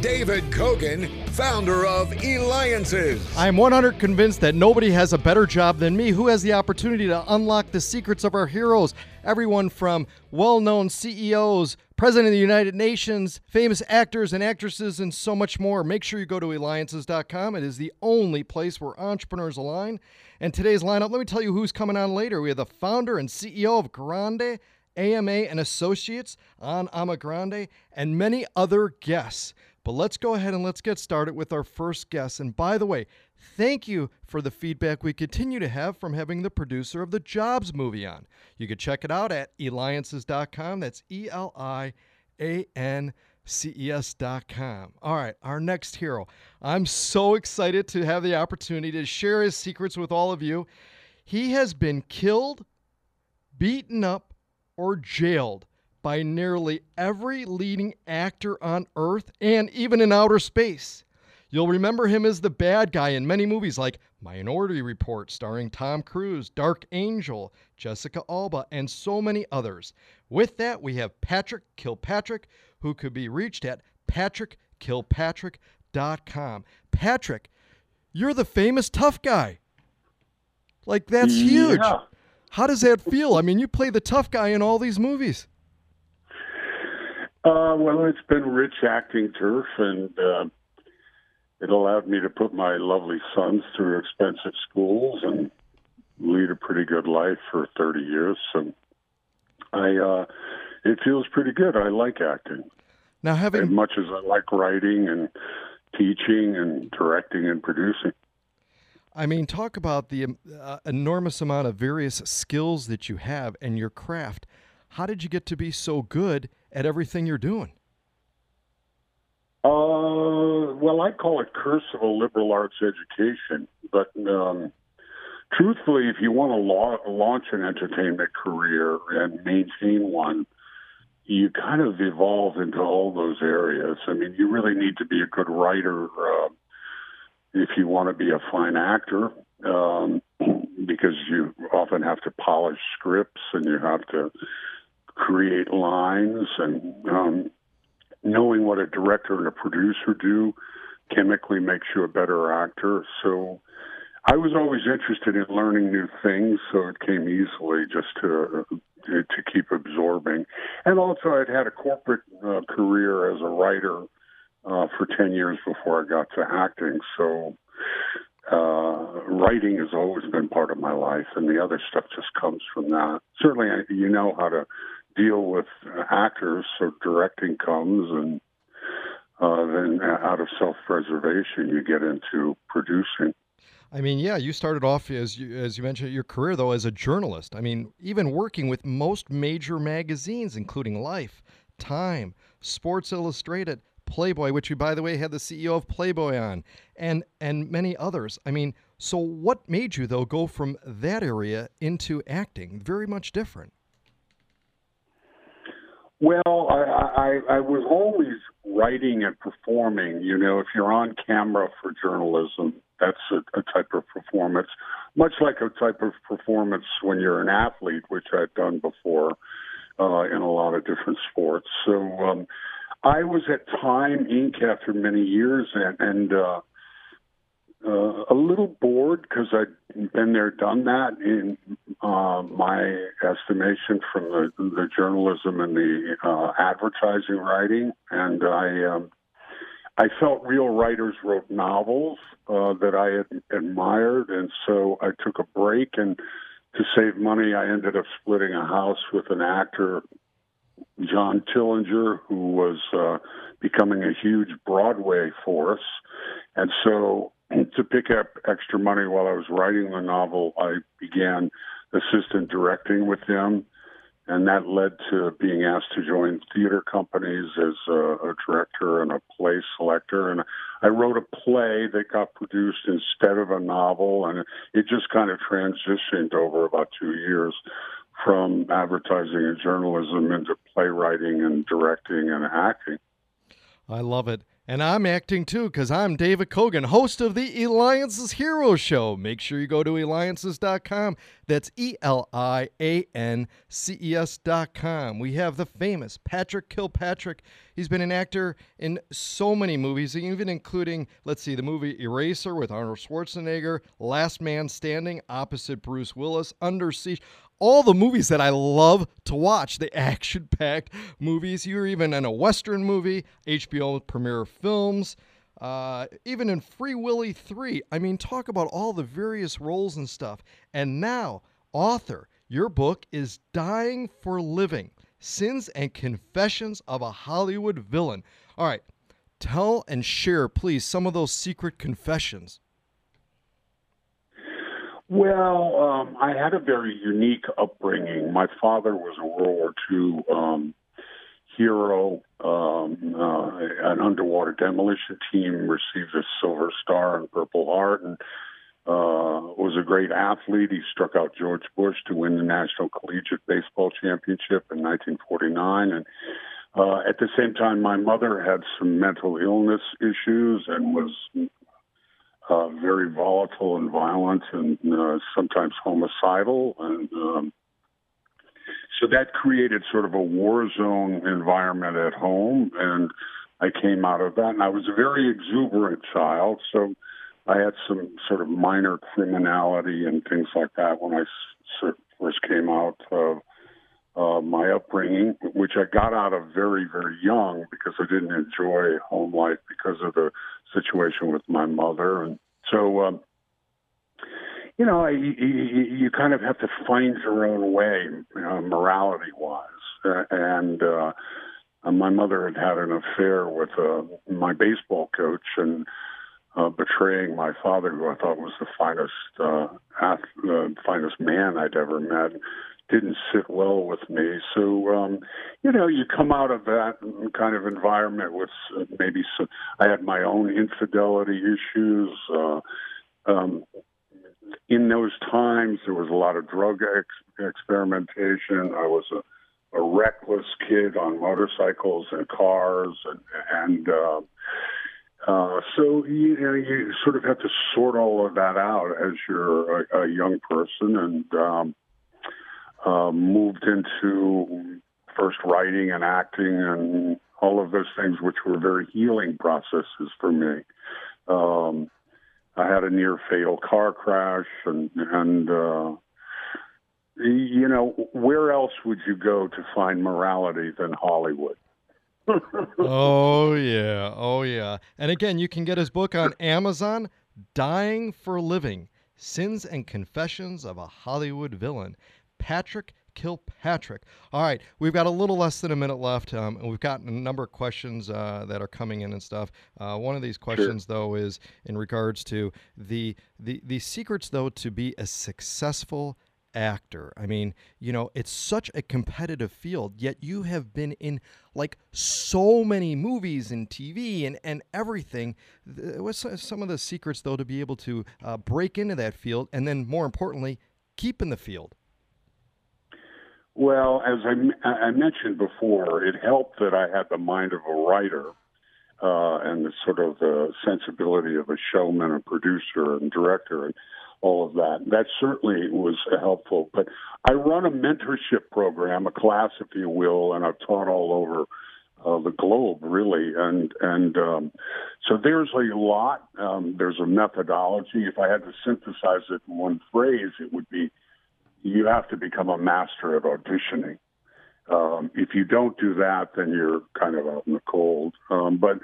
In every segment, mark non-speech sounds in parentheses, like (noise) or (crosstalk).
David Kogan, founder of Eliances. I am 100 convinced that nobody has a better job than me who has the opportunity to unlock the secrets of our heroes. Everyone from well known CEOs, President of the United Nations, famous actors and actresses, and so much more. Make sure you go to eliances.com. It is the only place where entrepreneurs align. And today's lineup, let me tell you who's coming on later. We have the founder and CEO of Grande. AMA and Associates on Ama Grande, and many other guests. But let's go ahead and let's get started with our first guest. And by the way, thank you for the feedback we continue to have from having the producer of the Jobs movie on. You can check it out at eliances.com. That's E L I A N C E S.com. All right, our next hero. I'm so excited to have the opportunity to share his secrets with all of you. He has been killed, beaten up, or jailed by nearly every leading actor on Earth and even in outer space. You'll remember him as the bad guy in many movies like Minority Report, starring Tom Cruise, Dark Angel, Jessica Alba, and so many others. With that, we have Patrick Kilpatrick, who could be reached at patrickkilpatrick.com. Patrick, you're the famous tough guy. Like, that's huge. Yeah. How does that feel? I mean, you play the tough guy in all these movies. Uh, well, it's been rich acting turf, and uh, it allowed me to put my lovely sons through expensive schools and lead a pretty good life for 30 years. So I, uh, it feels pretty good. I like acting Now, as much as I like writing and teaching and directing and producing. I mean, talk about the uh, enormous amount of various skills that you have and your craft. How did you get to be so good at everything you're doing? Uh, well, I call it curse of a liberal arts education, but um, truthfully, if you want to la- launch an entertainment career and maintain one, you kind of evolve into all those areas. I mean, you really need to be a good writer uh, if you want to be a fine actor, um, (clears throat) because you often have to polish scripts and you have to create lines and um, knowing what a director and a producer do chemically makes you a better actor. So I was always interested in learning new things, so it came easily just to to, keep absorbing. And also, I'd had a corporate uh, career as a writer uh, for ten years before I got to acting. So. Uh, writing has always been part of my life, and the other stuff just comes from that. Certainly, you know how to deal with actors, so directing comes, and uh, then out of self-preservation, you get into producing. I mean, yeah, you started off as you, as you mentioned your career though as a journalist. I mean, even working with most major magazines, including Life, Time, Sports Illustrated, Playboy, which we by the way had the CEO of Playboy on, and and many others. I mean, so what made you though go from that area into acting? Very much different. Well, I, I, I was always writing and performing. You know, if you're on camera for journalism, that's a, a type of performance, much like a type of performance when you're an athlete, which I've done before uh, in a lot of different sports. So um, I was at Time Inc. after many years, and, and uh, uh, a little bored because I'd been there, done that. In uh, my estimation, from the, the journalism and the uh, advertising writing, and I, um, I felt real writers wrote novels uh, that I admired, and so I took a break. And to save money, I ended up splitting a house with an actor, John Tillinger, who was uh, becoming a huge Broadway force, and so to pick up extra money while I was writing the novel, I began assistant directing with them, and that led to being asked to join theater companies as a, a director and a play selector. And I wrote a play that got produced instead of a novel, and it just kind of transitioned over about two years from advertising and journalism into playwriting and directing and acting. I love it. And I'm acting too because I'm David Kogan, host of the Eliances Hero Show. Make sure you go to eliances.com. That's E L I A N C E S.com. We have the famous Patrick Kilpatrick. He's been an actor in so many movies, even including, let's see, the movie Eraser with Arnold Schwarzenegger, Last Man Standing opposite Bruce Willis, Under Siege all the movies that I love to watch, the action (laughs) packed movies. You're even in a Western movie, HBO premiere films, uh, even in Free Willy 3. I mean, talk about all the various roles and stuff. And now, author, your book is Dying for Living Sins and Confessions of a Hollywood Villain. All right, tell and share, please, some of those secret confessions. Well, um, I had a very unique upbringing. My father was a World War II um, hero. Um, uh, an underwater demolition team received a Silver Star and Purple Heart, and uh, was a great athlete. He struck out George Bush to win the National Collegiate Baseball Championship in 1949, and uh, at the same time, my mother had some mental illness issues and was uh, very volatile and violent and uh, sometimes homicidal. And um, so that created sort of a war zone environment at home. And I came out of that. And I was a very exuberant child. So I had some sort of minor criminality and things like that when I first came out of uh, my upbringing, which I got out of very, very young because I didn't enjoy home life because of the situation with my mother. And so, um, you know, you, you, you kind of have to find your own way, you know, morality wise. Uh, and uh, my mother had had an affair with uh, my baseball coach and uh, betraying my father, who I thought was the finest, uh, ath- uh, finest man I'd ever met didn't sit well with me. So, um, you know, you come out of that kind of environment with maybe some, I had my own infidelity issues. Uh, um, in those times, there was a lot of drug ex- experimentation. I was a, a reckless kid on motorcycles and cars, and, and uh, uh, so you know you sort of have to sort all of that out as you're a, a young person, and um, uh, moved into first writing and acting and all of those things, which were very healing processes for me. Um, I had a near fatal car crash, and and uh, you know where else would you go to find morality than Hollywood? (laughs) oh yeah, oh yeah. And again, you can get his book on Amazon, "Dying for Living: Sins and Confessions of a Hollywood Villain." Patrick Kilpatrick. All right, we've got a little less than a minute left, um, and we've got a number of questions uh, that are coming in and stuff. Uh, one of these questions, sure. though, is in regards to the the the secrets, though, to be a successful actor. I mean, you know, it's such a competitive field, yet you have been in like so many movies and TV and, and everything. What's some of the secrets, though, to be able to uh, break into that field and then, more importantly, keep in the field? Well, as I, I mentioned before, it helped that I had the mind of a writer uh, and the sort of the sensibility of a showman, a producer, and director, and all of that. That certainly was helpful. But I run a mentorship program, a class, if you will, and I've taught all over uh, the globe, really. And and um, so there's a lot. Um, there's a methodology. If I had to synthesize it in one phrase, it would be you have to become a master of auditioning. Um, if you don't do that, then you're kind of out in the cold. Um, but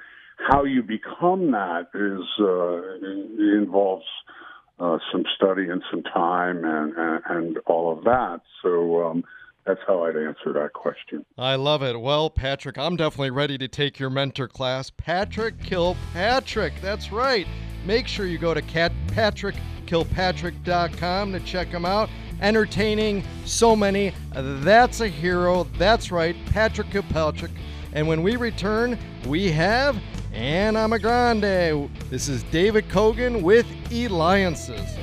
how you become that is uh, involves uh, some study and some time and, and, and all of that. So um, that's how I'd answer that question. I love it. Well, Patrick, I'm definitely ready to take your mentor class. Patrick Kilpatrick, that's right. Make sure you go to patrickkilpatrick.com to check him out entertaining, so many. That's a hero. That's right, Patrick Kilpatrick. And when we return, we have Anna Grande. This is David Kogan with Eliances.